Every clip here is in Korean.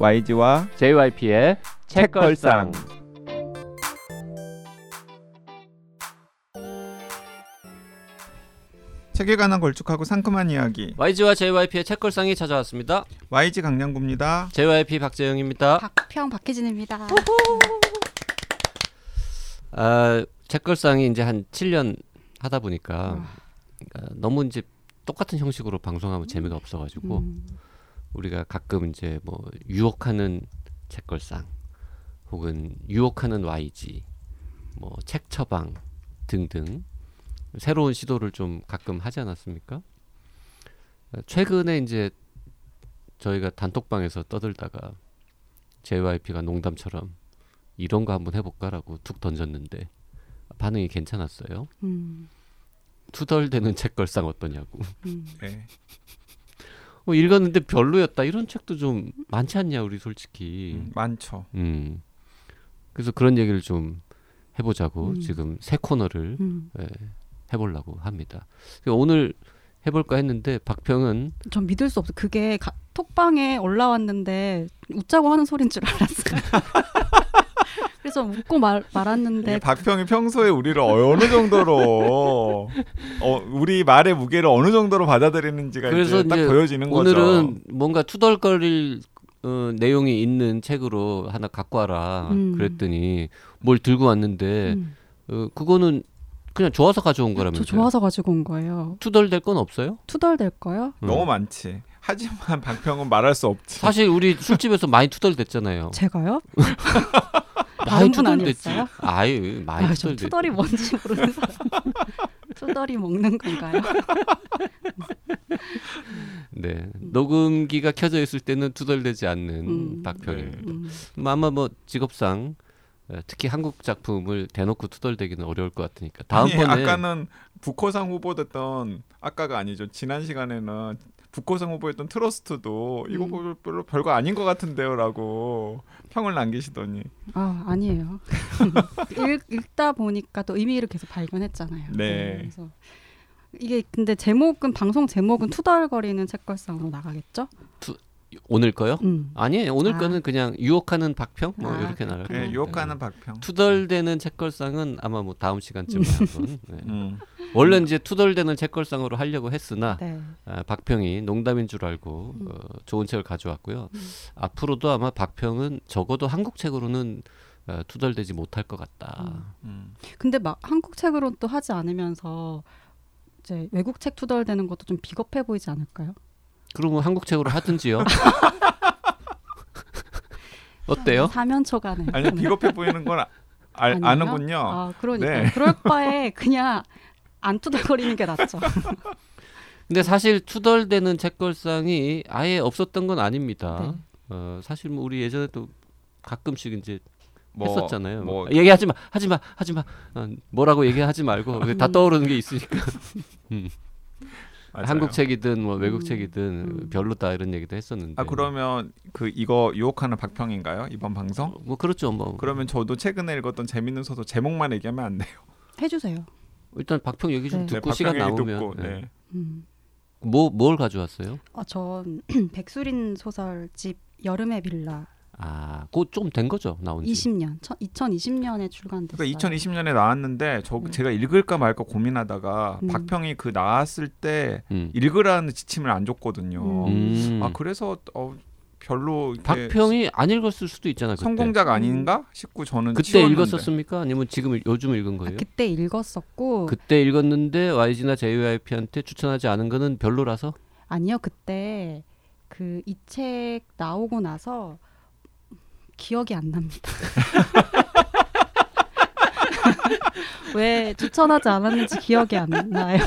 YG와 JYP의 책걸상. 책에 관한 걸쭉하고 상큼한 이야기 YG와 JYP의 책걸상이 찾아왔습니다. YG 강량구입니다. JYP 박재영입니다. 박평 박혜진입니다. 아, 책걸상이 이제 한 7년 하다 보니까 그러니까 너무 이제 똑같은 형식으로 방송하면 재미가 없어가지고 음, 우리가 가끔 이제 뭐 유혹하는 책걸상 혹은 유혹하는 YG 뭐 책 처방 등등 새로운 시도를 좀 가끔 하지 않았습니까? 최근에 이제 저희가 단톡방에서 떠들다가 JYP가 농담처럼 이런 거 한번 해볼까라고 툭 던졌는데 반응이 괜찮았어요. 음, 투덜대는 책걸상 어떠냐고. 음. 네. 어, 읽었는데 별로였다 이런 책도 좀 많지 않냐 우리 솔직히. 음, 많죠. 음. 그래서 그런 얘기를 좀 해보자고 음. 지금 새 코너를 음. 예, 해보려고 합니다. 그래서 오늘 해볼까 했는데 박평은 전 믿을 수 없어. 그게 가, 톡방에 올라왔는데 웃자고 하는 소린 줄 알았어요. 그래서 웃고 말, 말았는데 박평이 평소에 우리를 어느 정도로 어, 우리 말의 무게를 어느 정도로 받아들이는지가 그래서 이제 딱 이제 보여지는 거죠. 오늘은 뭔가 투덜거릴 어, 내용이 있는 책으로 하나 갖고 와라 음. 그랬더니 뭘 들고 왔는데 음, 어, 그거는 그냥 좋아서 가져온 저 거라면서요. 좋아서 가지고 온 거예요. 투덜댈 건 없어요? 투덜댈 거요? 너무 많지. 하지만 박평은 말할 수 없지. 사실 우리 술집에서 많이 투덜댔잖아요. 제가요? 많이 투덜댔지. 아니었어요? 아유, 많이 아, 저 투덜댔. 투덜이 뭔지 모르는 사람. 투덜이 먹는 건가요? 네, 녹음기가 켜져 있을 때는 투덜대지 않는 음. 박평입니다. 음, 뭐 아마 뭐 직업상 어, 특히 한국 작품을 대놓고 투덜대기는 어려울 것 같으니까 다음번에 아까는 북호상 후보됐던 아까가 아니죠. 지난 시간에는 북호상 후보였던 트러스트도 이거 음. 뭐 별로 별거 아닌 것 같은데요라고 평을 남기시더니 아 아니에요. 읽, 읽다 보니까 또 의미를 계속 발견했잖아요. 네. 그래서 이게 근데 제목은 방송 제목은 투덜거리는 책걸상으로 나가겠죠? 오늘 거요? 음. 아니에요. 오늘 아. 거는 그냥 유혹하는 박평 뭐 아, 이렇게 나갈. 예, 거예요. 유혹하는 박평. 네. 투덜대는 책걸상은 아마 뭐 다음 시간쯤에 한번. 네. 음. 원래 이제 투덜대는 책걸상으로 하려고 했으나 네. 아, 박평이 농담인 줄 알고 음. 어, 좋은 책을 가져왔고요. 음. 앞으로도 아마 박평은 적어도 한국 책으로는 어, 투덜대지 못할 것 같다. 음. 근데 막 한국 책으로 또 하지 않으면서 이제 외국 책 투덜대는 것도 좀 비겁해 보이지 않을까요? 그러면 한국 책으로 하든지요. 어때요? 사면초가네. 아니 비겁해 보이는 건 아, 알, 아니에요? 아는군요. 아 그러니까 네. 그럴 바에 그냥 안 투덜거리는 게 낫죠. 근데 사실 투덜대는 책걸상이 아예 없었던 건 아닙니다. 네. 어, 사실 뭐 우리 예전에도 가끔씩 이제 뭐, 했었잖아요. 뭐 얘기하지 마, 하지 마, 하지 마. 어, 뭐라고 얘기하지 말고 다 음. 떠오르는 게 있으니까. 맞아요. 한국 책이든 뭐 외국 음. 책이든 음. 별로다 이런 얘기도 했었는데. 아 그러면 그 이거 유혹하는 박평인가요 이번 방송? 뭐 그렇죠, 뭐. 그러면 저도 최근에 읽었던 재밌는 소설 제목만 얘기하면 안 돼요. 해주세요. 일단 박평 얘기 좀 네. 듣고 네, 시간 남으면. 듣고, 네. 네. 음. 뭐 뭘 가져왔어요? 어, 전 백수린 소설집 여름의 빌라 아, 그거 좀 된 거죠, 나온 지. 20년, 2020년에 출간됐어요. 그러니까 2020년에 나왔는데 저 네. 제가 읽을까 말까 고민하다가 음. 박평이 그 나왔을 때 음. 읽으라는 지침을 안 줬거든요. 음. 아 그래서 어, 별로 박평이 안 읽었을 수도 있잖아요. 성공작 아닌가 싶고 저는 그때 치웠는데. 읽었었습니까? 아니면 지금 읽- 요즘 읽은 아, 거예요? 그때 읽었었고 그때 읽었는데 YG나 JYP한테 추천하지 않은 거는 별로라서 아니요 그때 그 이 책 나오고 나서 기억이 안 납니다. 왜 추천하지 않았는지 기억이 안 나요.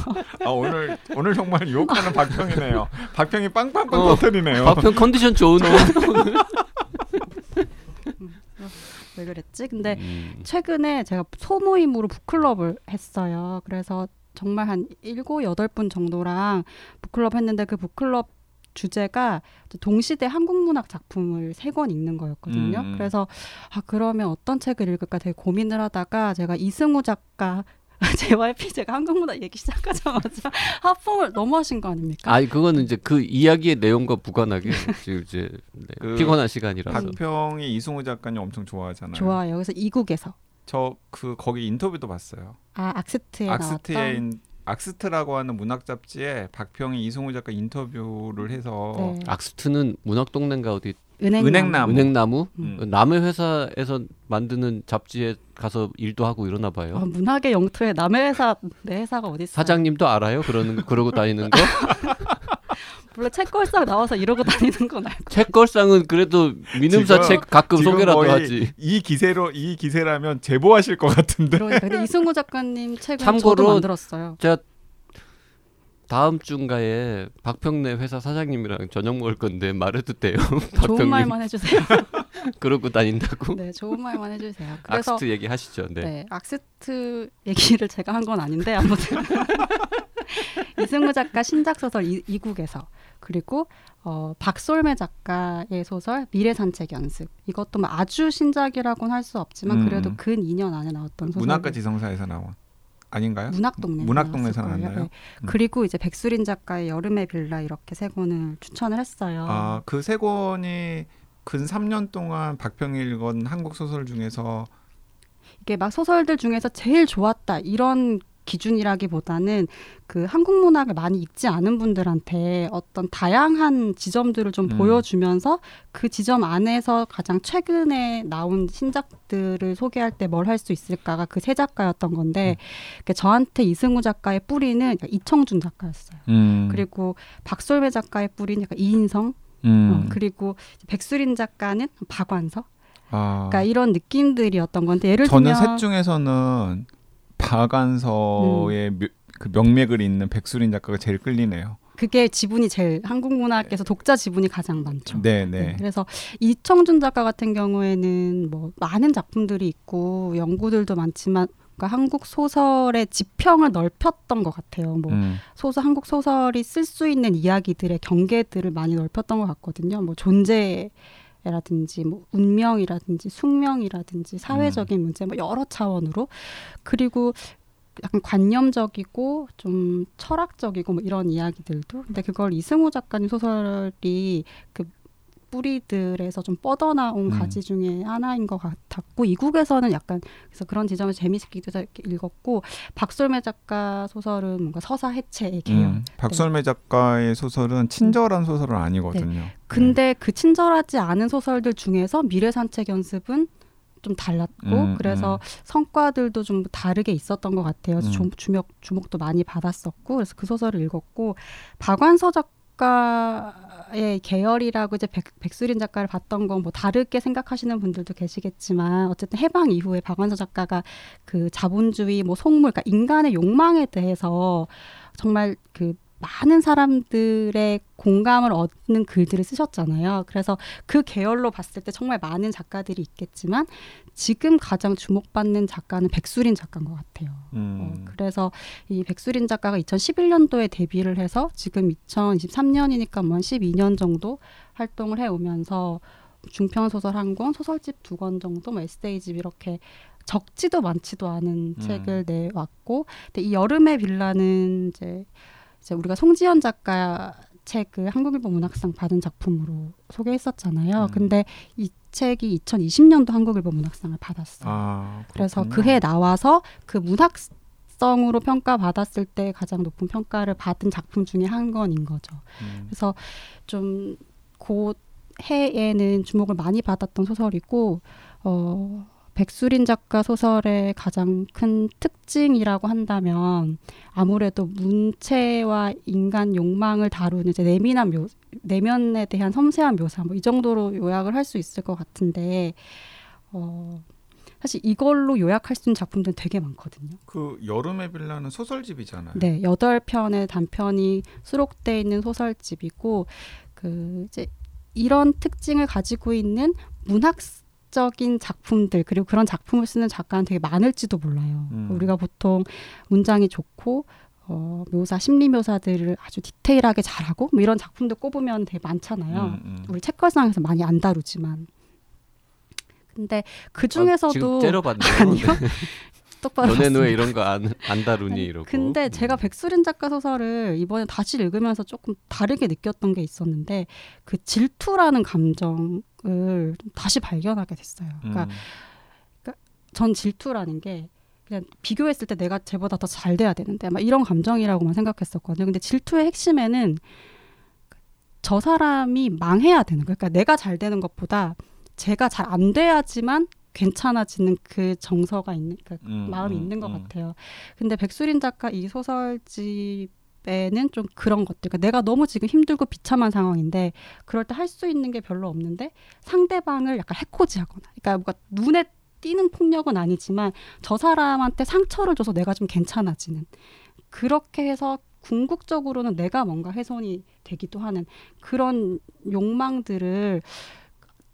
아 오늘 오늘 정말 유혹하는 박평이네요. 박평이 빵빵빵 어. 터뜨리네요. 박평 컨디션 좋은데. 왜 그랬지? 근데 음. 최근에 제가 소모임으로 북클럽을 했어요. 그래서 정말 한 일곱 여덟 분 정도랑 북클럽 했는데 그 북클럽 주제가 동시대 한국 문학 작품을 세 권 읽는 거였거든요. 음. 그래서 아 그러면 어떤 책을 읽을까 되게 고민을 하다가 제가 이승우 작가 JYP 제가 한국문화 얘기 시작하자마자 하품을 너무 하신 거 아닙니까? 아니 그거는 이제 그 이야기의 내용과 무관하게 지금 이제 네, 그 피곤한 시간이라서 박평이 이승우 작가님 엄청 좋아하잖아요. 좋아요. 여기서 이국에서 저 그 거기 인터뷰도 봤어요. 아 악스트에 악스트에 나왔던 인- 악스트라고 하는 문학 잡지에 박평이 이승우 작가 인터뷰를 해서 네. 악스트는 문학 동네인가 어디 은행나무. 은행나무. 은행나무 음. 그 남의 회사에서 만드는 잡지에 가서 일도 하고 이러나 봐요. 어, 문학의 영토에 남의 회사 내 회사가 어디 있어요? 사장님도 알아요? 그러는 그러고 다니는 거? 원래 책걸상 나와서 이러고 다니는 건 알고. 책걸상은 그래도 민음사 지금- 책 가끔 소개라도 하지. 이 기세로 이 기세라면 제보하실 것 같은데. 그러니까 이승우 작가님 책은 참고로 저도 만들었어요. 다음 주인가에 박평래 회사 사장님이랑 저녁 먹을 건데 말해도 돼요. 좋은 말만 해주세요. 그러고 다닌다고. 네, 좋은 말만 해주세요. 그래서 악스트 얘기하시죠. 네. 네. 악스트 얘기를 제가 한 건 아닌데 아무튼 이승우 작가 신작 소설 이, 이국에서 그리고 어, 박솔매 작가의 소설 미래 산책 연습 이것도 뭐 아주 신작이라고는 할 수 없지만 음. 그래도 근 2년 안에 나왔던 소설 문학과 지성사에서 나온 아닌가요? 문학동네 문학동네에서 나왔나요? 음. 그리고 이제 백수린 작가의 여름의 빌라 이렇게 세 권을 추천을 했어요. 아, 그 세 권이 근 3년 동안 박평이 읽은 한국 소설 중에서 이게 막 소설들 중에서 제일 좋았다 이런 기준이라기보다는 그 한국 문학을 많이 읽지 않은 분들한테 어떤 다양한 지점들을 좀 음. 보여주면서 그 지점 안에서 가장 최근에 나온 신작들을 소개할 때 뭘 할 수 있을까가 그 세 작가였던 건데 그 저한테 이승우 작가의 뿌리는 약간 이청준 작가였어요. 음, 그리고 박솔배 작가의 뿌리는 약간 이인성, 음, 어, 그리고 백수린 작가는 박완서. 아, 그러니까 이런 느낌들이었던 건데 예를 저는 들면 셋 중에서는 박안서의 음. 묘- 그 명맥을 잇는 백수린 작가가 제일 끌리네요. 그게 지분이 제일 한국 문학에서 독자 지분이 가장 많죠. 네, 네, 네. 그래서 이청준 작가 같은 경우에는 뭐 많은 작품들이 있고 연구들도 많지만 그러니까 한국 소설의 지평을 넓혔던 것 같아요. 뭐 음, 소설 한국 소설이 쓸 수 있는 이야기들의 경계들을 많이 넓혔던 것 같거든요. 뭐 존재 라든지 뭐 운명이라든지 숙명이라든지 사회적인 음. 문제 뭐 여러 차원으로 그리고 약간 관념적이고 좀 철학적이고 뭐 이런 이야기들도 근데 그걸 이승우 작가님 소설이 그 뿌리들에서 좀 뻗어나온 음. 가지 중에 하나인 것 같았고 이국에서는 약간 그래서 그런 지점을 재미있게 읽었고 박솔매 작가 소설은 뭔가 서사 해체의 계열 음, 박설매 작가의 소설은 친절한 소설은 아니거든요. 네. 근데 그 친절하지 않은 소설들 중에서 미래 산책 연습은 좀 달랐고 음, 그래서 성과들도 좀 다르게 있었던 것 같아요. 음. 주, 주목 주목도 많이 받았었고 그래서 그 소설을 읽었고 박완서 작가 의 계열이라고 이제 백, 백수린 작가를 봤던 건 뭐 다르게 생각하시는 분들도 계시겠지만 어쨌든 해방 이후에 박완서 작가가 그 자본주의 뭐 속물 그러니까 인간의 욕망에 대해서 정말 그 많은 사람들의 공감을 얻는 글들을 쓰셨잖아요. 그래서 그 계열로 봤을 때 정말 많은 작가들이 있겠지만 지금 가장 주목받는 작가는 백수린 작가인 것 같아요. 음, 어, 그래서 이 백수린 작가가 2011년도에 데뷔를 해서 지금 2023년이니까 뭐한 12년 정도 활동을 해오면서 중편 소설 한 권, 소설집 두 권 정도, 뭐 에세이집 이렇게 적지도 많지도 않은 음. 책을 내왔고, 근데 이 여름의 빌라는 이제, 이제 우리가 송지연 작가 책을 한국일보 문학상 받은 작품으로 소개했었잖아요. 음. 근데 이 책이 2020년도 한국일보 문학상을 받았어요. 아, 그래서 그렇군요. 그해 나와서 그 문학성으로 평가받았을 때 가장 높은 평가를 받은 작품 중에 한 권인 거죠. 음, 그래서 좀그 해에는 주목을 많이 받았던 소설이고 어 백수린 작가 소설의 가장 큰 특징이라고 한다면 아무래도 문체와 인간 욕망을 다루는 이제 내면한 묘 내면에 대한 섬세한 묘사 뭐 이 정도로 요약을 할 수 있을 것 같은데 어 사실 이걸로 요약할 수 있는 작품들은 되게 많거든요. 그 여름의 빌라는 소설집이잖아요. 네, 여덟 편의 단편이 수록돼 있는 소설집이고 그 이제 이런 특징을 가지고 있는 문학 적인 작품들 그리고 그런 작품을 쓰는 작가는 되게 많을지도 몰라요. 음. 우리가 보통 문장이 좋고 어, 묘사 심리 묘사들을 아주 디테일하게 잘하고 뭐 이런 작품들 꼽으면 되게 많잖아요. 음, 음. 우리 책걸상에서 많이 안 다루지만 근데 그 아, 중에서도 째려봤네요. 아니요. 똑바로 봤습니다. 왜 이런 거 안 안 다루니 이러고. 근데 음. 제가 백수린 작가 소설을 이번에 다시 읽으면서 조금 다르게 느꼈던 게 있었는데 그 질투라는 감정을 좀 다시 발견하게 됐어요. 그러니까 음. 전 질투라는 게 그냥 비교했을 때 내가 쟤보다 더 잘 돼야 되는데 막 이런 감정이라고만 생각했었거든요. 근데 질투의 핵심에는 저 사람이 망해야 되는 거예요. 그러니까 내가 잘 되는 것보다 제가 잘 안 돼야지만 괜찮아지는 그 정서가 있는 그러니까 음, 마음이 음, 있는 것 음. 같아요. 근데 백수린 작가 이 소설집에는 좀 그런 것들. 그러니까 내가 너무 지금 힘들고 비참한 상황인데 그럴 때 할 수 있는 게 별로 없는데 상대방을 약간 해코지하거나. 그러니까 뭔가 눈에 띄는 폭력은 아니지만 저 사람한테 상처를 줘서 내가 좀 괜찮아지는. 그렇게 해서 궁극적으로는 내가 뭔가 훼손이 되기도 하는 그런 욕망들을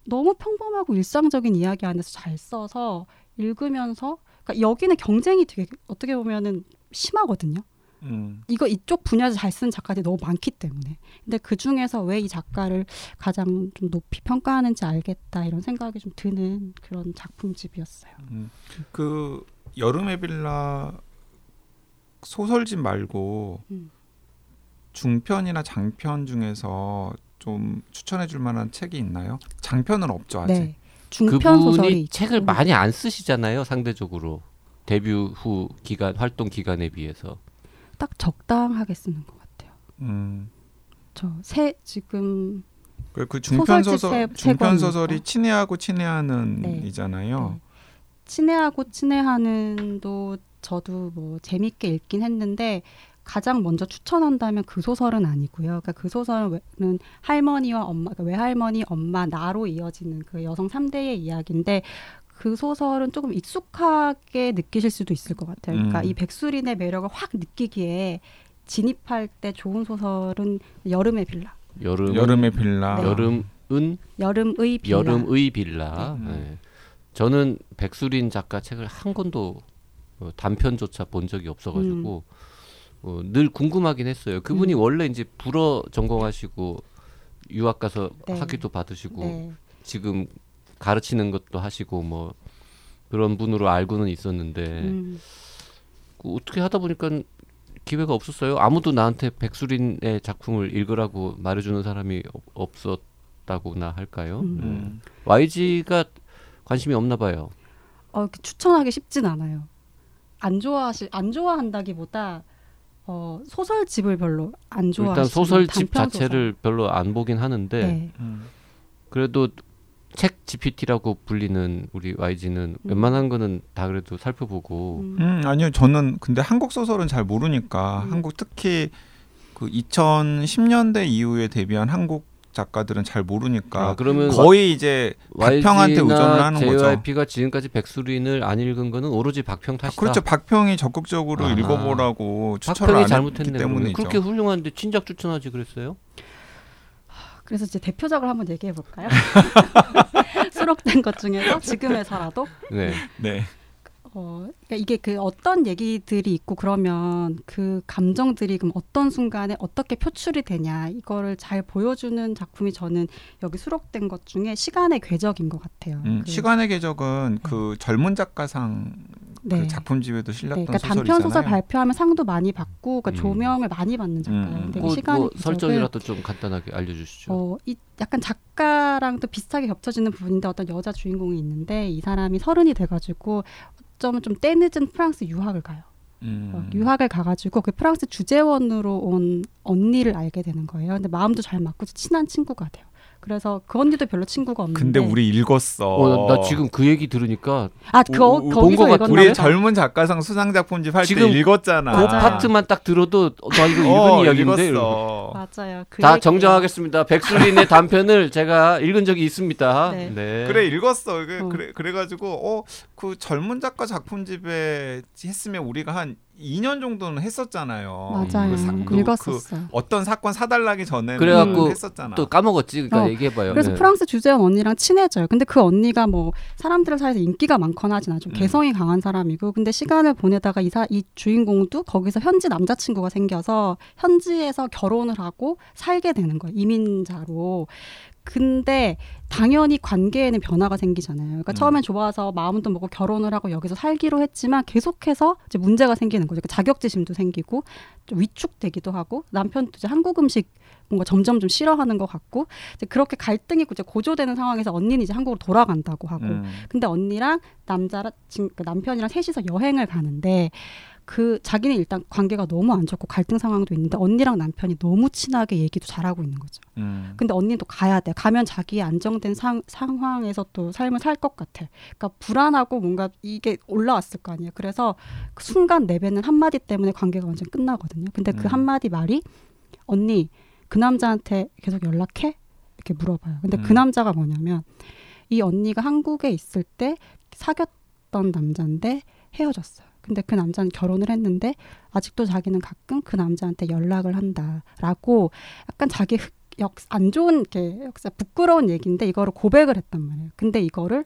너무 평범하고 일상적인 이야기 안에서 잘 써서 읽으면서 그러니까 여기는 경쟁이 되게 어떻게 보면은 심하거든요. 음. 이거 이쪽 분야에서 잘 쓰는 작가들이 너무 많기 때문에. 근데 그 중에서 왜 이 작가를 가장 좀 높이 평가하는지 알겠다 이런 생각이 좀 드는 그런 작품집이었어요. 음. 그 여름의 빌라 소설집 말고 음. 중편이나 장편 중에서 좀 추천해 줄 만한 책이 있나요? 장편은 없죠 아직. 네. 중편 소설이. 책을 많이 안 쓰시잖아요 상대적으로 데뷔 후 기간 활동 기간에 비해서 딱 적당하게 쓰는 것 같아요. 음. 저새 지금 그, 그 중편 소설 세- 세 중편. 소설이 친애하고 친애하는 네. 이잖아요. 네. 친애하고 친애하는도 저도 뭐 재밌게 읽긴 했는데 가장 먼저 추천한다면 그 소설은 아니고요. 그러니까 그 소설은 할머니와 엄마, 그러니까 외할머니, 엄마, 나로 이어지는 그 여성 3대의 이야기인데 그 소설은 조금 익숙하게 느끼실 수도 있을 것 같아요. 그러니까 음. 이 백수린의 매력을 확 느끼기에 진입할 때 좋은 소설은 여름의 빌라, 여름 여름의 빌라. 네. 여름은 여름의 빌라. 여름의 빌라. 네. 네. 저는 백수린 작가 책을 한 권도 어, 단편조차 본 적이 없어가지고 어, 늘 궁금하긴 했어요. 그분이 음. 원래 이제 불어 전공하시고 유학 가서 네. 학위도 받으시고 네. 지금 가르치는 것도 하시고 뭐 그런 분으로 알고는 있었는데 음. 그 어떻게 하다 보니까 기회가 없었어요. 아무도 나한테 백수린의 작품을 읽으라고 말해주는 사람이 없- 없었다고나 할까요? 음. 네. 음. YG가 관심이 없나 봐요. 어, 추천하기 쉽진 않아요. 안 좋아하시 안 좋아한다기보다 어, 소설집을 별로 안 좋아하시는 일단 소설집 자체를 별로 안 보긴 하는데 소설. 네. 음. 그래도 책 GPT라고 불리는 우리 YG는 음. 웬만한 거는 다 그래도 살펴보고 음. 음, 아니요. 저는 근데 한국 소설은 잘 모르니까 음. 한국 특히 그 2010년대 이후에 데뷔한 한국 작가들은 잘 모르니까 아, 그러면 거의 이제 박평한테 의존을 하는 거죠. JYP가 지금까지 백수린을 안 읽은 거는 오로지 박평 아, 탓이다. 그렇죠. 박평이 적극적으로 아. 읽어보라고 추천을 박평이 안 했기 잘못했네. 때문이죠. 그렇게 훌륭한데 진작 추천하지 그랬어요? 그래서 이제 대표작을 한번 얘기해 볼까요? 수록된 것 중에서 지금에서라도 네. 네. 어, 그러니까 이게 그 어떤 얘기들이 있고 그러면 그 감정들이 그럼 어떤 순간에 어떻게 표출이 되냐 이거를 잘 보여주는 작품이 저는 여기 수록된 것 중에 시간의 궤적인 것 같아요. 음, 그, 시간의 궤적은 그 젊은 작가상 네. 그 작품집에도 네, 실렸던 그러니까 소설이잖아요. 단편 소설 발표하면 상도 많이 받고 그러니까 음. 조명을 많이 받는 작가예요. 음, 음. 근데 그, 이 시간의 뭐 설정이라도 좀 간단하게 알려주시죠. 어, 이 약간 작가랑 또 비슷하게 겹쳐지는 부분인데 어떤 여자 주인공이 있는데 이 사람이 서른이 돼가지고 어쩌면 좀 때늦은 프랑스 유학을 가요. 음. 어, 유학을 가가지고 그 프랑스 주재원으로 온 언니를 알게 되는 거예요. 근데 마음도 잘 맞고 친한 친구가 돼요. 그래서 그 언니도 별로 친구가 없는데. 근데 우리 읽었어. 어, 나, 나 지금 그 얘기 들으니까 아 그, 우- 우- 거기서? 읽었나 우리. 젊은 작가상 수상 작품집 할때 지금 읽었잖아. 그 맞아요. 파트만 딱 들어도 어, 나 이거 읽은 어, 이야기인데. 읽었어. 맞아요. 그 다 얘기예요. 정정하겠습니다. 백술린의 단편을 제가 읽은 적이 있습니다. 네. 네. 그래 읽었어. 그, 어. 그래 그래 가지고 어 그 젊은 작가 작품집에 했으면 우리가 한 2년 정도는 했었잖아요. 맞아요. 그 사- 그- 읽었었어요. 그 어떤 사건 사달라기 전에는 그래갖고 했었잖아. 또 까먹었지. 그러니까 어, 얘기해봐요. 그래서 네. 프랑스 주재원 언니랑 친해져요. 근데 그 언니가 뭐 사람들 사이에서 인기가 많거나 하진 않아요. 좀 음. 개성이 강한 사람이고. 근데 시간을 보내다가 이, 사, 이 주인공도 거기서 현지 남자친구가 생겨서 현지에서 결혼을 하고 살게 되는 거예요. 이민자로. 근데 당연히 관계에는 변화가 생기잖아요. 그러니까 음. 처음엔 좋아서 마음도 먹고 결혼을 하고 여기서 살기로 했지만 계속해서 이제 문제가 생기는 거죠. 그러니까 자격지심도 생기고 좀 위축되기도 하고 남편도 이제 한국 음식 뭔가 점점 좀 싫어하는 것 같고 이제 그렇게 갈등이 이제 고조되는 상황에서 언니는 이제 한국으로 돌아간다고 하고 음. 근데 언니랑 남자랑 그 남편이랑 셋이서 여행을 가는데 그 자기는 일단 관계가 너무 안 좋고 갈등 상황도 있는데 언니랑 남편이 너무 친하게 얘기도 잘하고 있는 거죠. 음. 근데 언니는 또 가야 돼. 가면 자기 안정된 상, 상황에서 또 삶을 살 것 같아. 그러니까 불안하고 뭔가 이게 올라왔을 거 아니에요. 그래서 그 순간 내뱉는 한마디 때문에 관계가 완전 끝나거든요. 근데 그 음. 한마디 말이 언니 그 남자한테 계속 연락해? 이렇게 물어봐요. 근데 그 음. 남자가 뭐냐면 이 언니가 한국에 있을 때 사귀었던 남자인데 헤어졌어요. 근데 그 남자는 결혼을 했는데 아직도 자기는 가끔 그 남자한테 연락을 한다라고 약간 자기 흑- 역, 안 좋은 이렇게 역사 부끄러운 얘기인데 이거를 고백을 했단 말이에요. 근데 이거를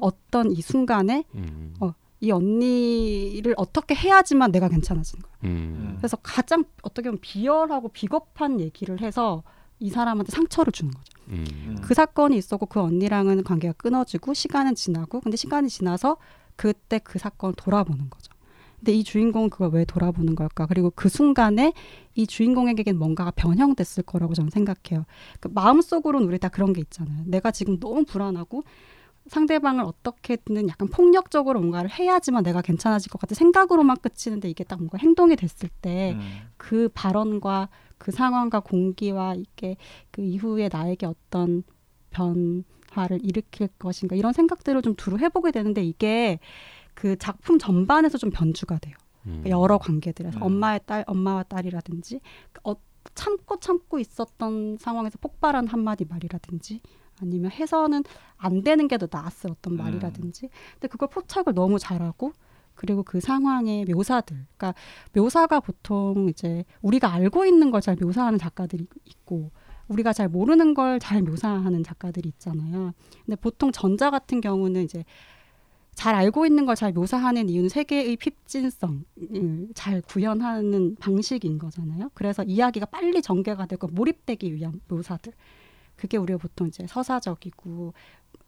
어떤 이 순간에 음. 어, 이 언니를 어떻게 해야지만 내가 괜찮아지는 거예요. 음. 그래서 가장 어떻게 보면 비열하고 비겁한 얘기를 해서 이 사람한테 상처를 주는 거죠. 음. 음. 그 사건이 있었고 그 언니랑은 관계가 끊어지고 시간은 지나고 근데 시간이 지나서 그때 그 사건을 돌아보는 거죠. 근데 이 주인공은 그걸 왜 돌아보는 걸까? 그리고 그 순간에 이 주인공에게는 뭔가가 변형됐을 거라고 저는 생각해요. 그 마음속으로는 우리 다 그런 게 있잖아요. 내가 지금 너무 불안하고 상대방을 어떻게든 약간 폭력적으로 뭔가를 해야지만 내가 괜찮아질 것 같은 생각으로만 끝이는데 이게 딱 뭔가 행동이 됐을 때 음. 그 발언과 그 상황과 공기와 이게 그 이후에 나에게 어떤 변 화를 일으킬 것인가 이런 생각들을 좀 두루 해보게 되는데 이게 그 작품 전반에서 좀 변주가 돼요. 음. 여러 관계들에서 음. 엄마의 딸, 엄마와 딸이라든지 어, 참고 참고 있었던 상황에서 폭발한 한마디 말이라든지 아니면 해서는 안 되는 게 더 나았을 어떤 음. 말이라든지 근데 그걸 포착을 너무 잘하고 그리고 그 상황의 묘사들 그러니까 묘사가 보통 이제 우리가 알고 있는 걸 잘 묘사하는 작가들이 있고 우리가 잘 모르는 걸 잘 묘사하는 작가들이 있잖아요. 근데 보통 전자 같은 경우는 이제 잘 알고 있는 걸 잘 묘사하는 이유는 세계의 핍진성을 잘 구현하는 방식인 거잖아요. 그래서 이야기가 빨리 전개가 되고 몰입되기 위한 묘사들. 그게 우리가 보통 이제 서사적이고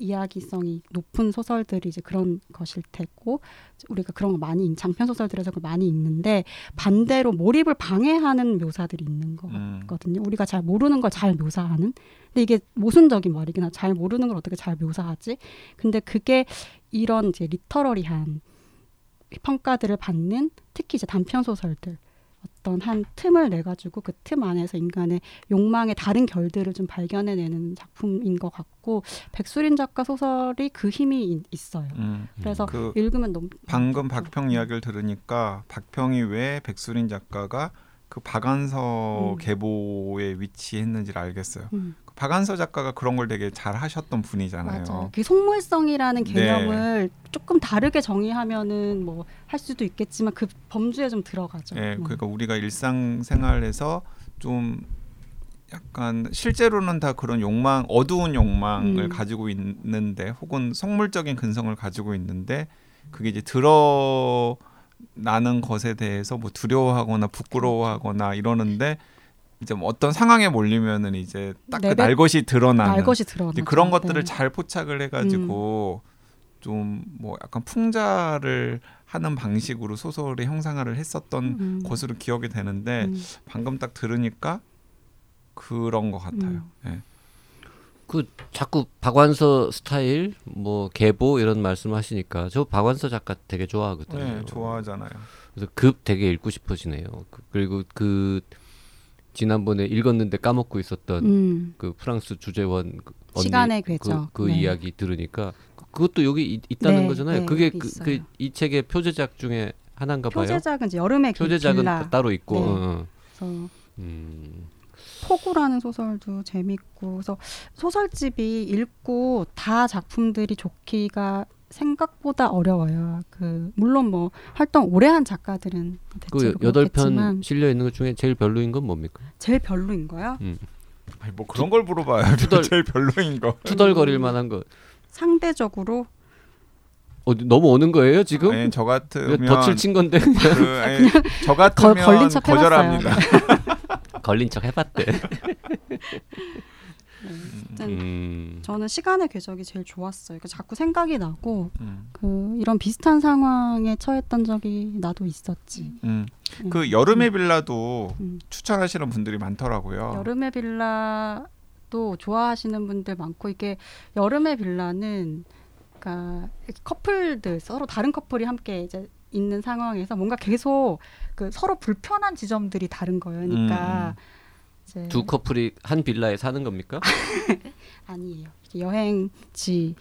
이야기성이 높은 소설들이 이제 그런 것일 테고 우리가 그런 거 많이 읽- 장편 소설들에서 그걸 많이 읽는데 반대로 몰입을 방해하는 묘사들이 있는 거 음. 거든요. 우리가 잘 모르는 걸 잘 묘사하는. 근데 이게 모순적인 말이긴 하죠. 잘 모르는 걸 어떻게 잘 묘사하지? 근데 그게 이런 이제 리터러리한 평가들을 받는 특히 이제 단편 소설들 어떤 한 틈을 내 가지고 그 틈 안에서 인간의 욕망의 다른 결들을 좀 발견해내는 작품인 것 같고 백수린 작가 소설이 그 힘이 이- 있어요. 음. 그래서 그 읽으면 너무 방금 박평 이야기를 들으니까 박평이 왜 백수린 작가가 그 박안서 음. 계보에 위치했는지를 알겠어요. 음. 그 박안서 작가가 그런 걸 되게 잘 하셨던 분이잖아요. 맞아요. 그 속물성이라는 네. 개념을 조금 다르게 정의하면은 뭐 할 수도 있겠지만 그 범주에 좀 들어가죠. 예, 음. 그러니까 우리가 일상생활에서 좀 약간 실제로는 다 그런 욕망, 어두운 욕망을 음. 가지고 있는데, 혹은 속물적인 근성을 가지고 있는데, 그게 이제 드러나는 것에 대해서 뭐 두려워하거나 부끄러워하거나 이러는데, 이제 뭐 어떤 상황에 몰리면은 이제 딱그 내뱉- 날것이 드러나는 날것이 드러나. 그런 것들을 잘 포착을 해가지고 좀뭐 약간 풍자를 하는 방식으로 소설의 형상화를 했었던 음. 것으로 기억이 되는데 음. 방금 딱 들으니까 그런 것 같아요. 음. 예. 그 자꾸 박완서 스타일 뭐 계보 이런 말씀하시니까 저 박완서 작가 되게 좋아하거든요. 네, 좋아하잖아요. 그래서 급 되게 읽고 싶어지네요. 그- 그리고 그 지난번에 읽었는데 까먹고 있었던 음. 그 프랑스 주재원 그 언니 시간의 그, 궤적. 그 네. 이야기 들으니까 그- 그것도 여기 있, 있다는 네, 거잖아요. 네, 그게 그. 그 이 책의 표제작 중에 하나인가 봐요. 표제작은 이제 여름의 길- 표제작은 길라. 따로 있고. 네. 어, 어. 그래서 음. 포구라는 소설도 재밌고 그래서 소설집이 읽고 다 작품들이 좋기가 생각보다 어려워요. 그 물론 뭐 활동 오래 한 작가들은 그 여덟 편 실려 있는 것 중에 제일 별로인 건 뭡니까? 제일 별로인 거요. 아니, 뭐 그런 걸 물어봐요. 투덜- 제일 별로인 거. 투덜거릴 만한 거. 상대적으로 어, 너무 오는 거예요 지금? 네, 저 같으면 덫을 친 건데 그, 아니, 저 같으면 걸린 척 해봤어요. 거절합니다. 걸린 척 해봤대. 어쨌든 음. 저는 시간의 궤적이 제일 좋았어요. 그 자꾸 생각이 나고 음. 그 이런 비슷한 상황에 처했던 적이 나도 있었지. 음. 음. 그 여름의 빌라도 음. 추천하시는 분들이 많더라고요. 여름의 빌라도 좋아하시는 분들 많고 이게 여름의 빌라는 그러니까 커플들 서로 다른 커플이 함께 이제 있는 상황에서 뭔가 계속 그 서로 불편한 지점들이 다른 거예요. 그러니까 이제 두 커플이 한 빌라에 사는 겁니까? 아니에요. 여행지가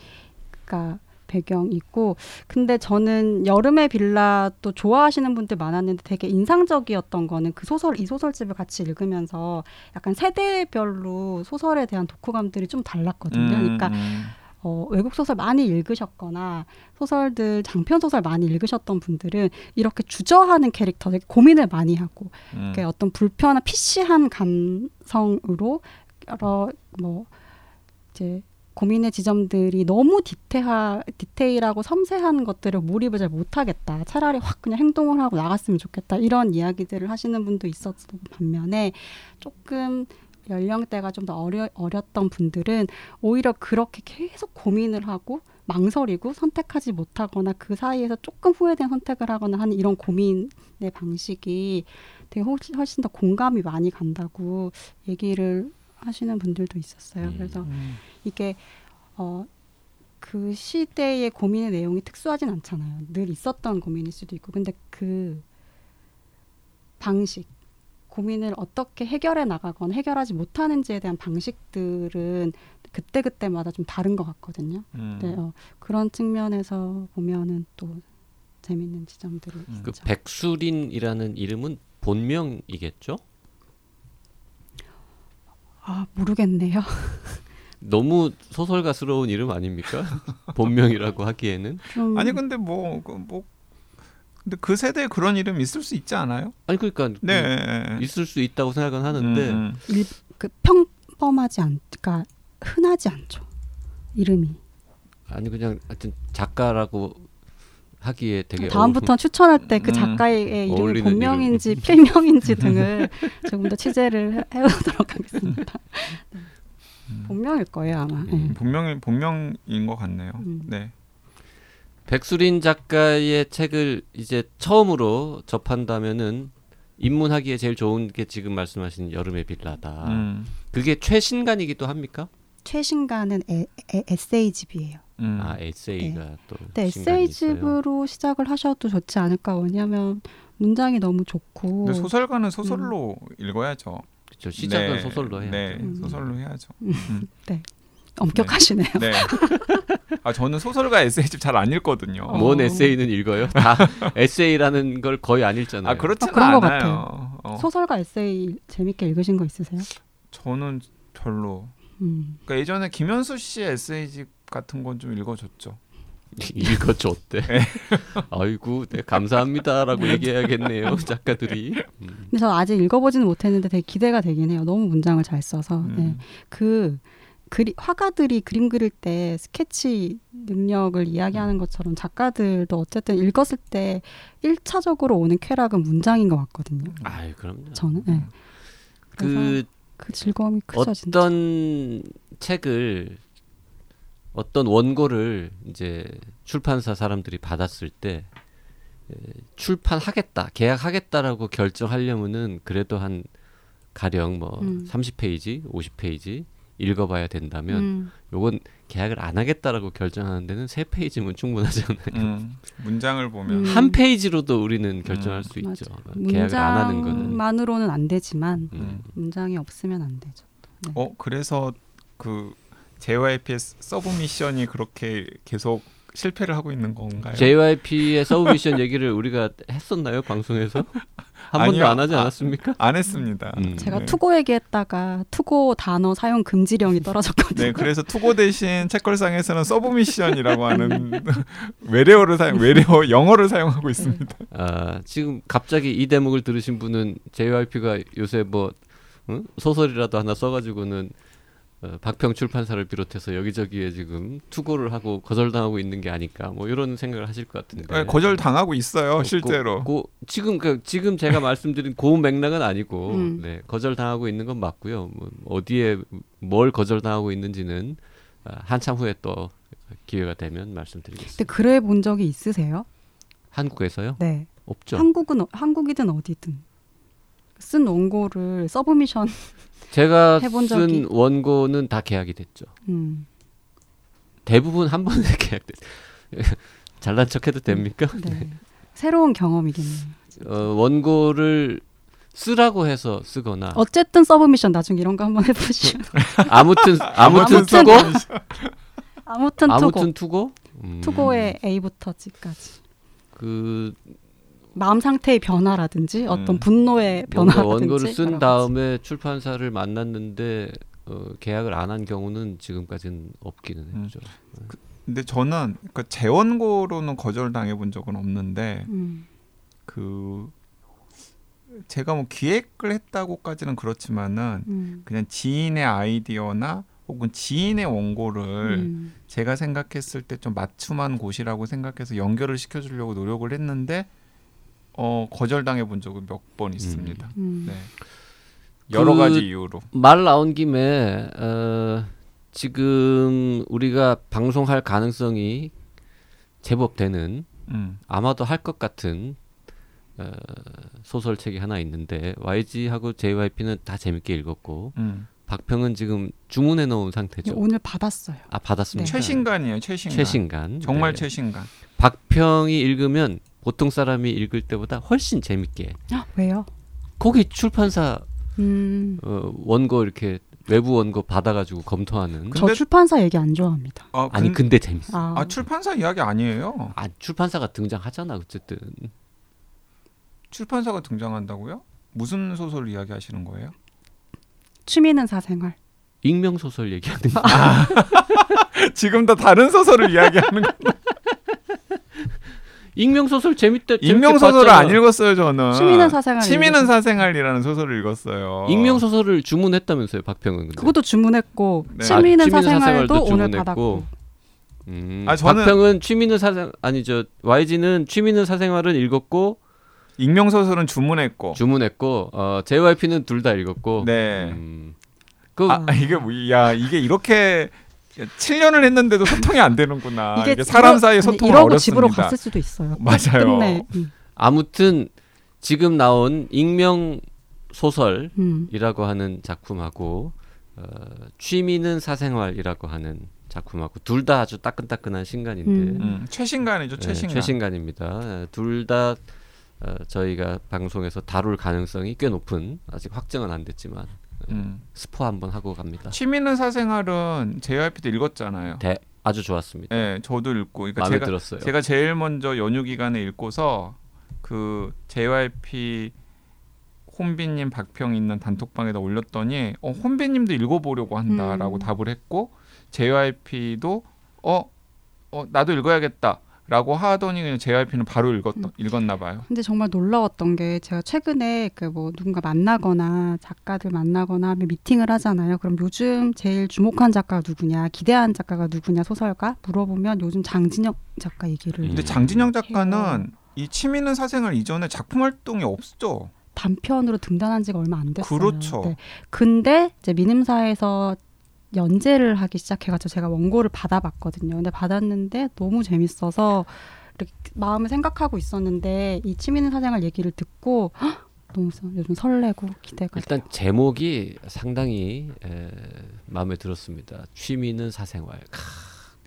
배경 있고 근데 저는 여름의 빌라도 좋아하시는 분들 많았는데 되게 인상적이었던 거는 그 소설 이 소설집을 같이 읽으면서 약간 세대별로 소설에 대한 독후감들이 좀 달랐거든요. 그러니까 음. 어, 외국 소설 많이 읽으셨거나 소설들 장편 소설 많이 읽으셨던 분들은 이렇게 주저하는 캐릭터 되게 고민을 많이 하고 음. 이렇게 어떤 불편한 피시한 감성으로 여러 뭐 이제 고민의 지점들이 너무 디테하, 디테일하고 섬세한 것들을 몰입을 잘 못하겠다. 차라리 확 그냥 행동을 하고 나갔으면 좋겠다. 이런 이야기들을 하시는 분도 있었던 반면에 조금 연령대가 좀 더 어려, 어렸던 분들은 오히려 그렇게 계속 고민을 하고 망설이고 선택하지 못하거나 그 사이에서 조금 후회된 선택을 하거나 하는 이런 고민의 방식이 되게 훨씬, 훨씬 더 공감이 많이 간다고 얘기를 하시는 분들도 있었어요. 음. 그래서 음. 이게 어, 그 시대의 고민의 내용이 특수하진 않잖아요. 늘 있었던 고민일 수도 있고. 근데 그 방식, 고민을 어떻게 해결해 나가거나 해결하지 못하는지에 대한 방식들은 그때 그때마다 좀 다른 것 같거든요. 음. 네, 어, 그런 측면에서 보면은 또 재밌는 지점들이 음. 그 있죠. 백수린이라는 이름은 본명이겠죠? 아 모르겠네요. 너무 소설가스러운 이름 아닙니까? 본명이라고 하기에는 좀 아니 근데 뭐, 그, 뭐 근데 그 세대에 그런 이름 있을 수 있지 않아요? 아니 그러니까 네. 그 있을 수 있다고 생각은 하는데 음, 일, 그 평범하지 않, 그러니까 흔하지 않죠. 이름이. 아니 그냥 하여튼 작가라고 하기에 되게 다음부터 추천할 때그 음. 작가의 이름이 어울리는 본명인지 필명인지 등을 조금 더 취재를 해- 해보도록 하겠습니다. 네. 음. 본명일 거예요 아마. 네. 음, 본명이 본명인 것 같네요. 음. 네. 백수린 작가의 책을 이제 처음으로 접한다면은 입문하기에 제일 좋은 게 지금 말씀하신 여름의 빌라다. 음, 그게 최신간이기도 합니까? 최신간은 에, 에, 에세이집이에요. 음. 아 에세이가 또 네, 신간이 있어요. 에세이집으로 시작을 하셔도 좋지 않을까. 왜냐하면 문장이 너무 좋고. 근데 소설가는 소설로 읽어야죠. 그렇죠. 시작은 네, 소설로 해야죠. 네, 음. 소설로 해야죠. 엄격하시네요. 네. 아 저는 소설가 에세이집 잘 안 읽거든요. 어. 뭔 에세이는 읽어요? 다 에세이라는 걸 거의 안 읽잖아요. 아 그렇지는 아, 그런 것 않아요. 어, 소설가 에세이 재밌게 읽으신 거 있으세요? 저는 별로. 음. 그러니까 예전에 김현수 씨의 에세이집 같은 건 좀 읽어줬죠. 읽어줬대. 네. 아이고, 네, 감사합니다라고 얘기해야겠네요, 작가들이. 음. 근데 저 아직 읽어보지는 못했는데 되게 기대가 되긴 해요. 너무 문장을 잘 써서. 네. 음. 그 그리, 화가들이 그림 그릴 때 스케치 능력을 이야기하는 것처럼 작가들도 어쨌든 읽었을 때 1차적으로 오는 쾌락은 문장인 것 같거든요. 아유, 그럼요. 저는. 네. 그 그 즐거움이 크죠, 진짜. 어떤 책을 어떤 원고를 이제 출판사 사람들이 받았을 때 에, 출판하겠다, 계약하겠다라고 결정하려면은 그래도 한 가령 뭐 음. 30페이지, 50페이지 읽어봐야 된다면 음, 요건 계약을 안 하겠다라고 결정하는 데는 세 페이지면 충분하잖아요. 음, 문장을 보면 음. 한 페이지로도 우리는 결정할 음. 수 맞아. 있죠. 계약을 안 하는 거는. 문장만으로는 안 되지만 음. 문장이 없으면 안 되죠. 어 그래서 그 JYP의 submission이 그렇게 계속 실패를 하고 있는 건가요? JYP의 submission 얘기를 우리가 했었나요 방송에서 한 번도 아니요. 안 하지 아, 않았습니까? 안 했습니다. 음. 제가 네. 투고 얘기했다가 투고 단어 사용 금지령이 떨어졌거든요. 네, 그래서 투고 대신 책걸상에서는 submission이라고 하는 외래어를 사용, 외래어 영어를 사용하고 있습니다. 아, 지금 갑자기 이 대목을 들으신 분은 JYP가 요새 뭐 응? 소설이라도 하나 써가지고는 어, 박평 출판사를 비롯해서 여기저기에 지금 투고를 하고 거절당하고 있는 게 아닐까 뭐 이런 생각을 하실 것 같은데 네, 거절 당하고 있어요 실제로. 고, 고, 지금 그 지금 제가 말씀드린 그 맥락은 아니고 음. 네, 거절 당하고 있는 건 맞고요. 뭐 어디에 뭘 거절 당하고 있는지는 아, 한참 후에 또 기회가 되면 말씀드리겠습니다. 근데 글을 본 적이 있으세요? 한국에서요? 네. 없죠. 한국은 어- 한국이든 어디든 쓴 원고를 서브미션 제가 해본 쓴 적이- 원고는 다 계약이 됐죠. 음, 대부분 한 번에 계약됐. 잘난 척해도 됩니까? 네. 새로운 경험이겠네요. 어, 원고를 쓰라고 해서 쓰거나 어쨌든 서브미션 나중에 이런 거 한번 해보시죠. 아무튼 아무튼 아무튼 투고 아무튼 투고 아무튼 투고 음, 투고의 A부터 G까지 그 마음 상태의 변화라든지 어떤 음. 분노의 변화라든지 원고를 쓴 여러 가지. 다음에 출판사를 만났는데 어, 계약을 안 한 경우는 지금까지는 없기는 음. 했죠. 근데 저는 그 재원고로는 거절 당해 본 적은 없는데 음, 그 제가 뭐 기획을 했다고까지는 그렇지만은 음, 그냥 지인의 아이디어나 혹은 지인의 원고를 음, 제가 생각했을 때 좀 맞춤한 곳이라고 생각해서 연결을 시켜주려고 노력을 했는데 어 거절당해 본 적은 몇 번 있습니다. 음. 네. 여러 그- 가지 이유로. 말 나온 김에 어, 지금 우리가 방송할 가능성이 제법 되는 음. 아마도 할 것 같은 어, 소설책이 하나 있는데 YG하고 JYP는 다 재밌게 읽었고 음. 박평은 지금 주문해 놓은 상태죠. 오늘 받았어요. 아 받았습니다. 네. 최신간이에요. 최신간. 최신간. 정말 네. 최신간. 박평이 읽으면 보통 사람이 읽을 때보다 훨씬 재밌게. 아, 왜요? 거기 출판사 음, 어, 원고 이렇게 외부 원고 받아가지고 검토하는. 저 근데- 출판사 얘기 안 좋아합니다. 아, 아니 근, 근데 재밌어. 아, 아 출판사 이야기 아니에요. 아 출판사가 등장하잖아 어쨌든. 출판사가 등장한다고요? 무슨 소설 이야기하시는 거예요? 취미는 사생활. 익명 소설 얘기하는 거. 지금 다 다른 소설을 이야기하는 거. 익명 소설 재밌대. 익명 재밌게 소설을 봤잖아. 안 읽었어요 저는. 취미는 사생활. 취미는 사생활이라는 소설을 읽었어요. 익명 소설을 주문했다면서요 박평은. 근데. 그것도 주문했고 네. 취미는, 아, 취미는 사생활도 사생활도 오늘. 받았고. 음, 아, 저는- 박평은 취미는 사생 아니 저 YG는 취미는 사생활은 읽었고 익명 소설은 주문했고. 주문했고 어, JYP는 둘 다 읽었고. 네. 음, 그 아 이게 뭐야 이게 이렇게 7년을 했는데도 소통이 안 되는구나. 아, 이게, 이게 사람 사이 이러고 어렵습니다. 집으로 갔을 수도 있어요. 맞아요. 음, 아무튼 지금 나온 익명 소설이라고 음. 하는 작품하고 어, 취미는 사생활이라고 하는 작품하고 둘 다 아주 따끈따끈한 신간인데 음. 음, 최신간이죠 네, 최신간. 최신간입니다. 둘다 어, 저희가 방송에서 다룰 가능성이 꽤 높은 아직 확정은 안 됐지만 음. 스포 한번 하고 갑니다. 취미는 사생활은 JYP도 읽었잖아요. 대, 아주 좋았습니다. 네, 저도 읽고. 그러니까 마음에 제가 들었어요. 제가 제일 먼저 연휴 기간에 읽고서 그 JYP 혼비님 박평 있는 단톡방에다 올렸더니 어, 혼비님도 읽어보려고 한다라고 음. 답을 했고 JYP도 어, 어 나도 읽어야겠다 라고 하더니 그냥 JYP는 바로 읽었 음. 읽었나 봐요. 근데 정말 놀라웠던 게 제가 최근에 그 뭐 누군가 만나거나 작가들 만나거나 하면 미팅을 하잖아요. 그럼 요즘 제일 주목한 작가가 누구냐, 기대한 작가가 누구냐 소설가 물어보면 요즘 장진영 작가 얘기를 근데 음. 장진영 작가는 이 취미는 사생활 이전에 작품 활동이 없죠. 단편으로 등단한 지가 얼마 안 됐어요. 그렇죠. 네. 근데 이제 민음사에서 연재를 하기 시작해가지고 제가 원고를 받아봤거든요. 근데 받았는데 너무 재밌어서 이렇게 마음을 생각하고 있었는데 이 취미는 사생활 얘기를 듣고 헉, 너무 서- 요즘 설레고 기대가 일단 제목이 상당히 에, 마음에 들었습니다. 취미는 사생활. 캬,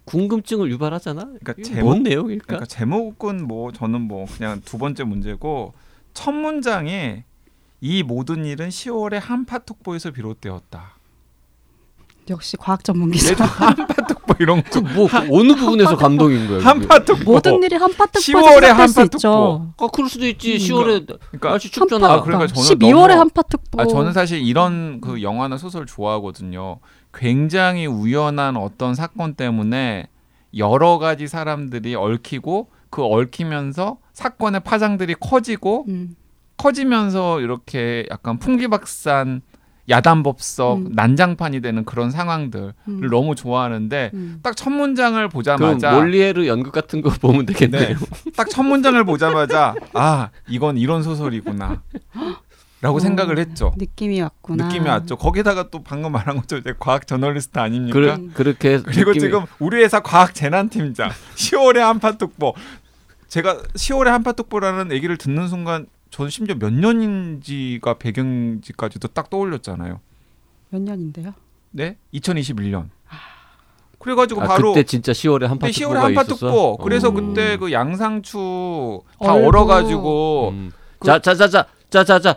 궁금증을 유발하잖아. 그러니까 제목- 뭔 내용일까? 그러니까 제목은 뭐 저는 뭐 그냥 두 번째 문제고 첫 문장에 이 모든 일은 10월의 한파톡보에서 비롯되었다. 역시 과학 전문 기자. 내가 한파톡보 이런 거 그뭐 어느 부분에서 감동인 거야? 그게? 한파톡보 모든 일이 한파특보에서 10월에 시작될 수 한파특보. 있죠. 아 그럴 수도 있지. 음. 10월에 그러니까 날씨 춥잖아. 아, 그러니까 저는 12월에 너무- 한파특보. 아 저는 사실 이런 그 영화나 소설 좋아하거든요. 굉장히 우연한 어떤 사건 때문에 여러 가지 사람들이 얽히고 그 얽히면서 사건의 파장들이 커지고 음, 커지면서 이렇게 약간 풍기박산 야단 법석 음. 난장판이 되는 그런 상황들을 음. 너무 좋아하는데 음. 딱첫 문장을 그 보자마자 몰리에르 연극 같은 거 보면 되겠네요. 딱첫 문장을 보자마자 아 이건 이런 소설이구나 라고 어, 생각을 했죠. 느낌이 왔구나. 느낌이 왔죠. 거기다가 또 방금 말한 것처럼 이제 과학 저널리스트 아닙니까? 그러, 그렇게 그리고 느낌이- 지금 우리 회사 과학 재난팀장 10월에 한파특보 제가 10월에 한파특보라는 얘기를 듣는 순간 저는 심지어 몇 년인지가 배경지까지도 딱 떠올렸잖아요. 몇 년인데요? 네, 2021년. 그래가지고 아, 바로 그때 진짜 10월에 네, 한파특보가 10월에 한파 특보. 있었어. 그래서 어. 그때 그 양상추 다 얼고. 얼어가지고 음. 그- 자, 자, 자, 자, 자, 자, 자.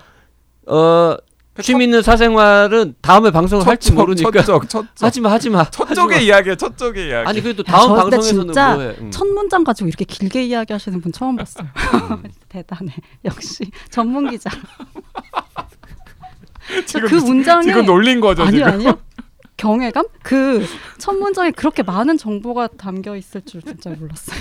어, 그 취미 있는 사생활은 다음에 방송을 할지 첫- 모르니까 첫적 첫적 하지 마, 하지 마. 첫 쪽의 이야기야 첫 쪽의 이야기. 아니 그래도 야, 다음 저 근데 방송에서는 진짜 뭐해? 음. 첫 문장 가지고 이렇게 길게 이야기하시는 분 처음 봤어요. 음. 대단해. 역시 전문 기자. 지금 그 문장에 지금 놀린 거죠 지금. 아니요 경외감? 그 첫 문장에 그렇게 많은 정보가 담겨 있을 줄 진짜 몰랐어요.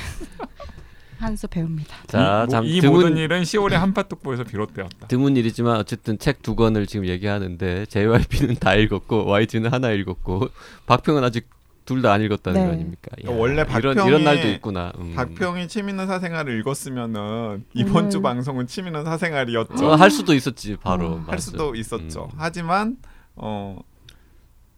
한수 배웁니다. 자, 이, 잠, 이 드문, 모든 일은 10월에 한파특보에서 비롯되었다. 드문 일이지만 어쨌든 책 두 권을 지금 얘기하는데 JYP는 다 읽었고 YG는 하나 읽었고 박평은 아직 둘 다 안 읽었다는 네. 거 아닙니까? 야, 원래 이런 박평이- 이런 날도 있구나. 음. 박평이 취미는 사생활을 읽었으면은 이번 음. 주 방송은 취미는 사생활이었죠. 어, 할 수도 있었지 바로. 어. 할. 수도 있었죠. 음. 하지만 어.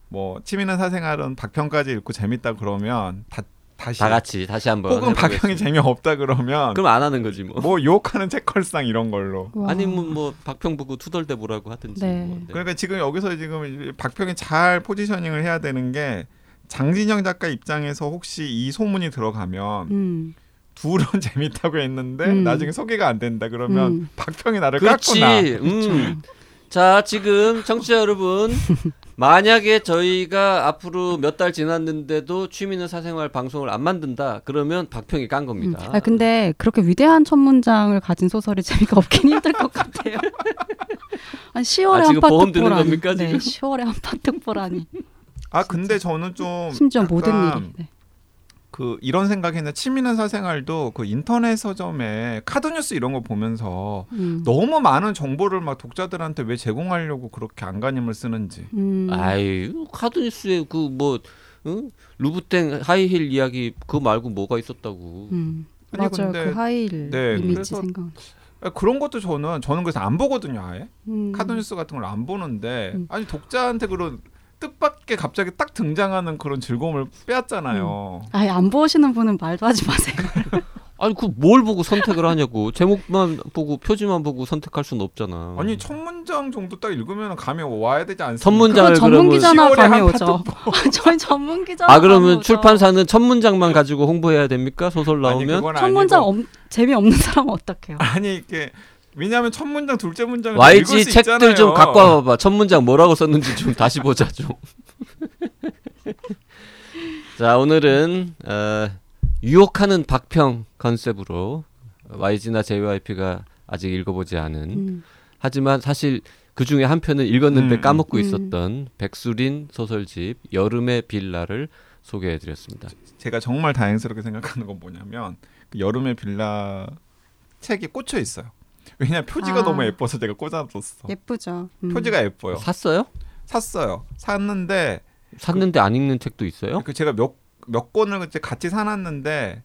뭐 취미는 사생활은 박평까지 읽고 재밌다 그러면 다 다시 다 같이 다시 한번. 혹은 박평이 해보겠습니다. 재미없다 그러면 그럼 안 하는 거지 뭐. 뭐 유혹하는 책걸상 이런 걸로. 와. 아니면 뭐 박평 보고 투덜대 보라고 하든지. 네. 뭐. 네. 그러니까 지금 여기서 지금 박평이 잘 포지셔닝을 해야 되는 게 장진영 작가 입장에서 혹시 이 소문이 들어가면 음, 둘은 재밌다고 했는데 음. 나중에 소개가 안 된다 그러면 음. 박평이 나를 그렇지. 깎구나. 음. 자, 지금 청취자 여러분, 만약에 저희가 앞으로 몇 달 지났는데도 취미는 사생활 방송을 안 만든다. 그러면 박평이 깐 음. 겁니다. 아 근데 그렇게 위대한 첫 문장을 가진 소설이 재미가 없긴 힘들 것 같아요. 아니 10월에 아, 드는 한파특보라니. 겁니까, 네, 지금? 10월에 한파특보라니. 아 근데 저는 좀 심지어 모든 일이. 네. 그 이런 생각했는데 취미는 사생활도 그 인터넷 서점에 카드뉴스 이런 거 보면서 음. 너무 많은 정보를 막 독자들한테 왜 제공하려고 그렇게 안간힘을 쓰는지. 음. 아이, 카드뉴스에 그 뭐, 응? 루브땡 하이힐 이야기 그거 말고 뭐가 있었다고. 음. 아니, 맞아요. 근데- 그 하이힐 네, 이미지 그래서 생각. 아, 그런 것도 저는 저는 그래서 안 보거든요 아예 음. 카드뉴스 같은 걸 안 보는데 음. 아니 독자한테 그런 뜻밖의 갑자기 딱 등장하는 그런 즐거움을 빼앗잖아요. 아예 안 보시는 분은 말도 하지 마세요. 아니, 그 뭘 보고 선택을 하냐고. 제목만 보고 표지만 보고 선택할 수는 없잖아. 아니 첫 문장 정도 딱 읽으면 감이 와야 되지 않습니까? 첫 문장을 그건 전문 기자나 10월에 감이 한 오죠. 저희 전문 기자. 아 그러면 출판사는 첫 문장만 가지고 홍보해야 됩니까? 소설 아니, 나오면 그건 첫 문장 재미 없는 사람은 어떡해요? 아니 이게 왜냐하면 첫 문장 둘째 문장을 읽을 수 책들 있잖아요. 좀 갖고 와봐봐. 첫 문장 뭐라고 썼는지 좀 다시 보자 좀. 자 오늘은 어, 유혹하는 박평 컨셉으로 YG나 JYP가 아직 읽어보지 않은 음. 하지만 사실 그 중에 한 편은 읽었는데 음, 까먹고 음. 있었던 백수린 소설집 여름의 빌라를 소개해드렸습니다. 제가 정말 다행스럽게 생각하는 건 뭐냐면 그 여름의 빌라 책이 꽂혀 있어요. 왜냐 표지가 아. 너무 예뻐서 제가 꽂아뒀어. 예쁘죠. 음. 표지가 예뻐요. 샀어요? 샀어요. 샀는데 샀는데 안 읽는 책도 있어요? 그 제가 몇 몇 권을 그때 같이 사놨는데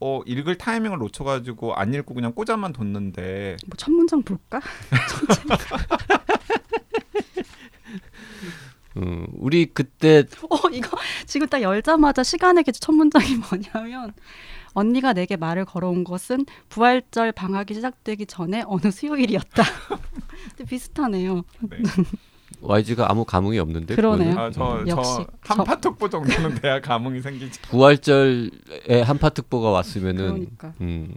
어 읽을 타이밍을 놓쳐가지고 안 읽고 그냥 꽂아만 뒀는데 뭐 첫 문장 볼까? 음, 우리 그때 어 이거 지금 딱 열자마자 시간의 계절 첫 문장이 뭐냐면 언니가 내게 말을 걸어온 것은 부활절 방학이 시작되기 전에 어느 수요일이었다. 비슷하네요. 네. YG가 아무 감흥이 없는데 그러네요. 그거는? 아저저 역시. 한파특보 정도는 돼야 감흥이 생기지. 부활절에 한파특보가 왔으면은 그러니까 음.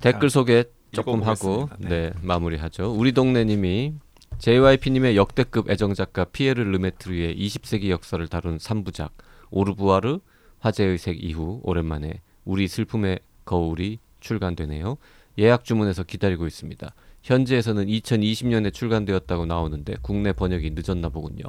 댓글 소개 조금 하고. 네. 네. 마무리하죠. 우리 동네님이 JYP님의 역대급 애정작가 피에르 르메트르의 20세기 역사를 다룬 3부작 오르부아르 화제의 색 이후 오랜만에 우리 슬픔의 거울이 출간되네요. 예약 주문해서 기다리고 있습니다. 현지에서는 2020년에 출간되었다고 나오는데 국내 번역이 늦었나 보군요.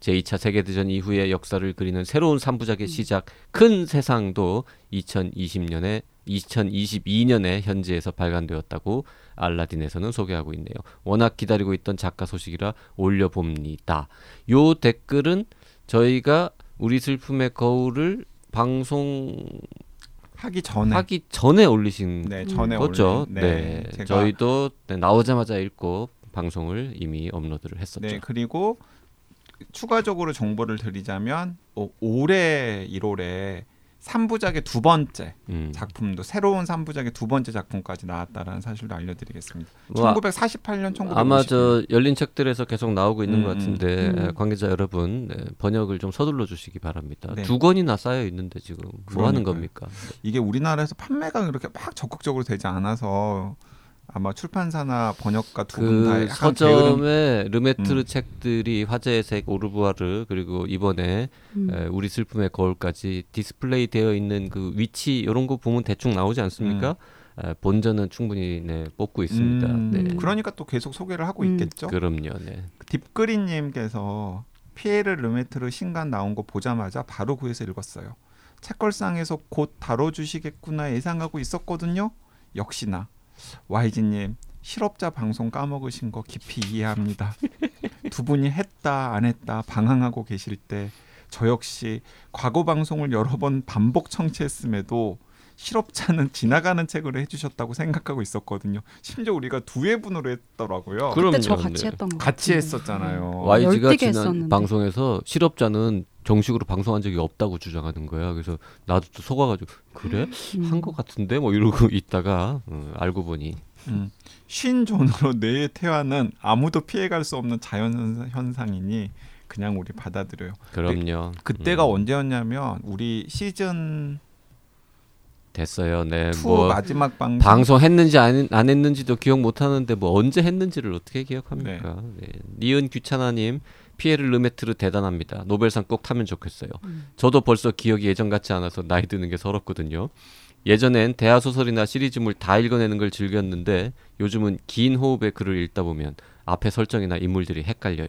제2차 세계대전 이후의 역사를 그리는 새로운 3부작의 시작 큰 세상도 2020년에 2022년에 현지에서 발간되었다고 알라딘에서는 소개하고 있네요. 워낙 기다리고 있던 작가 소식이라 올려봅니다. 요 댓글은 저희가 우리 슬픔의 거울을 방송 하기 하기 전에 전에 올리신 네 전에 거죠. 올린- 네, 제가 저희도 네, 나오자마자 읽고 방송을 이미 업로드를 했었죠. 네 그리고 추가적으로 정보를 드리자면 어, 올해 1월에 3부작의 두 번째 음. 작품도 새로운 3부작의 두 번째 작품까지 나왔다라는 사실도 알려드리겠습니다. 뭐 1948년 1950년 아마 저 열린 책들에서 계속 나오고 있는 음, 것 같은데 음. 에, 관계자 여러분 네, 번역을 좀 서둘러 주시기 바랍니다. 네. 두 권이나 쌓여 있는데 지금 뭐 하는 그러니까요. 겁니까? 이게 우리나라에서 판매가 그렇게 막 적극적으로 되지 않아서 아마 출판사나 번역가 두 분 다 그 약간 게으름 르메트르 음. 책들이 화재의 색 오르부아르 그리고 이번에 음. 에, 우리 슬픔의 거울까지 디스플레이 되어 있는 그 위치 이런 거 보면 대충 나오지 않습니까? 에, 본전은 충분히 네, 뽑고 있습니다. 음, 네. 그러니까 또 계속 소개를 하고 음. 있겠죠. 그럼요. 네. 딥그린님께서 피에르 르메트르 신간 나온 거 보자마자 바로 구해서 읽었어요. 책걸상에서 곧 다뤄주시겠구나 예상하고 있었거든요. 역시나 YG님 실업자 방송 까먹으신 거 깊이 이해합니다. 두 분이 했다 안 했다 방황하고 계실 때 저 역시 과거 방송을 여러 번 반복 청취했음에도 실업자는 지나가는 책으로 해주셨다고 생각하고 있었거든요. 심지어 우리가 두 회분으로 했더라고요. 그때 저 같이 네. 했던 거 같이. 했었잖아요. YG가 지난 했었는데. 방송에서 실업자는 정식으로 방송한 적이 없다고 주장하는 거야. 그래서 나도 또 속아가지고 그래 음. 한것 같은데 뭐 이러고 있다가 어, 알고 보니 음. 쉰존으로 뇌의 퇴화는 아무도 피해갈 수 없는 자연 현상이니 그냥 우리 받아들여요. 그럼요. 그때가 음, 언제였냐면 우리 시즌 됐어요. 네, 2뭐 마지막 방송 방송 했는지 안, 안 했는지도 기억 못 하는데 뭐 언제 했는지를 어떻게 기억합니까? 네. 니은 귀찮아님 피에르 르메트르 대단합니다. 노벨상 꼭 타면 좋겠어요. 음. 저도 벌써 기억이 예전 같지 않아서 나이 드는 게 서럽거든요. 예전엔 대하 소설이나 시리즈물 다 읽어내는 걸 즐겼는데 요즘은 긴 호흡의 글을 읽다 보면 앞에 설정이나 인물들이 헷갈려요.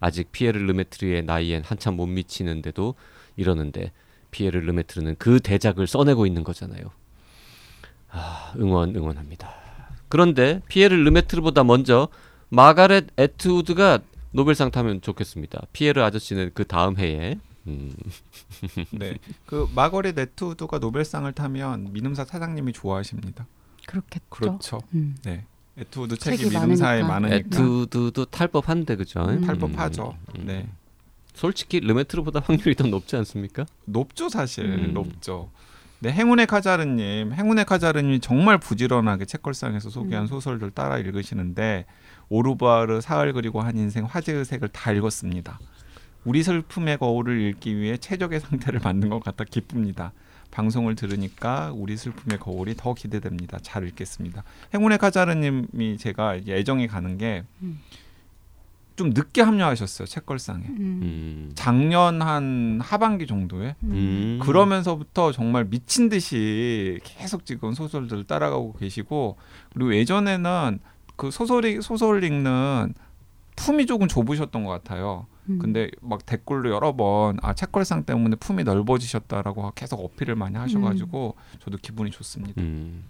아직 피에르 르메트르의 나이엔 한참 못 미치는데도 이러는데 피에르 르메트르는 그 대작을 써내고 있는 거잖아요. 아, 응원 응원합니다. 그런데 피에르 르메트르보다 먼저 마거릿 애트우드가 노벨상 타면 좋겠습니다. 피에르 아저씨는 그 다음 해에 음, 네. 그 마거릿 애트우드가 노벨상을 타면 민음사 사장님이 좋아하십니다. 그렇겠죠. 그렇죠. 음. 네. 애트우드 책이 책이 민음사에 많으니까. 많으니까 애트우드도 탈 법한데 그죠? 음. 탈 법하죠. 음. 네. 솔직히 르메트르보다 확률이 더 높지 않습니까? 높죠 사실 음. 높죠. 네 행운의 카자르님, 행운의 카자르님이 정말 부지런하게 책걸상에서 소개한 음. 소설들 따라 읽으시는데 오르바르 사흘 그리고 한 인생 화제의 색을 다 읽었습니다. 우리 슬픔의 거울을 읽기 위해 최적의 상태를 만든 것 같아 기쁩니다. 방송을 들으니까 우리 슬픔의 거울이 더 기대됩니다. 잘 읽겠습니다. 행운의 카자르님이 제가 애정이 가는 게좀 음. 늦게 합류하셨어요 책걸상에. 음. 음. 작년 한 하반기 정도에 음. 음. 그러면서부터 정말 미친 듯이 계속 지금 소설들을 따라가고 계시고 그리고 예전에는 그 소설이 소설 읽는 품이 조금 좁으셨던 것 같아요. 음. 근데 막 댓글로 여러 번 아 책걸상 때문에 품이 넓어지셨다라고 계속 어필을 많이 하셔가지고 저도 기분이 좋습니다. 음.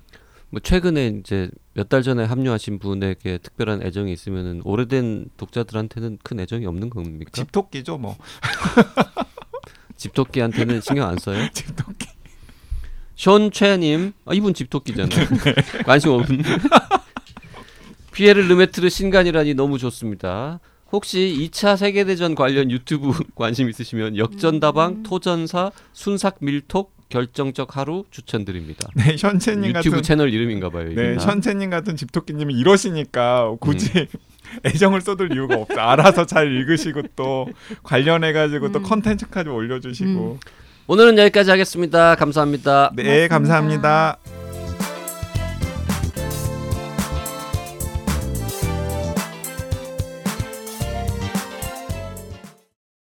뭐 최근에 이제 몇 달 전에 합류하신 분에게 특별한 애정이 있으면은 오래된 독자들한테는 큰 애정이 없는 겁니까? 집토끼죠 뭐 집토끼한테는 신경 안 써요? 집토끼. 션최님, 아, 이분 집토끼잖아요. 관심 없는. 피에르 르메트르 신간이라니 너무 좋습니다. 혹시 2차 세계대전 관련 유튜브 관심 있으시면 역전다방, 음. 토전사, 순삭 밀톡, 결정적 하루 추천드립니다. 네 현채님 유튜브 같은 채널 이름인가 봐요. 네 현채님 같은 집토끼님이 이러시니까 굳이 애정을 쏟을 이유가 없어. 알아서 잘 읽으시고 또 관련해 가지고 또 음. 컨텐츠까지 올려주시고. 오늘은 여기까지 하겠습니다. 감사합니다. 네 고맙습니다. 감사합니다.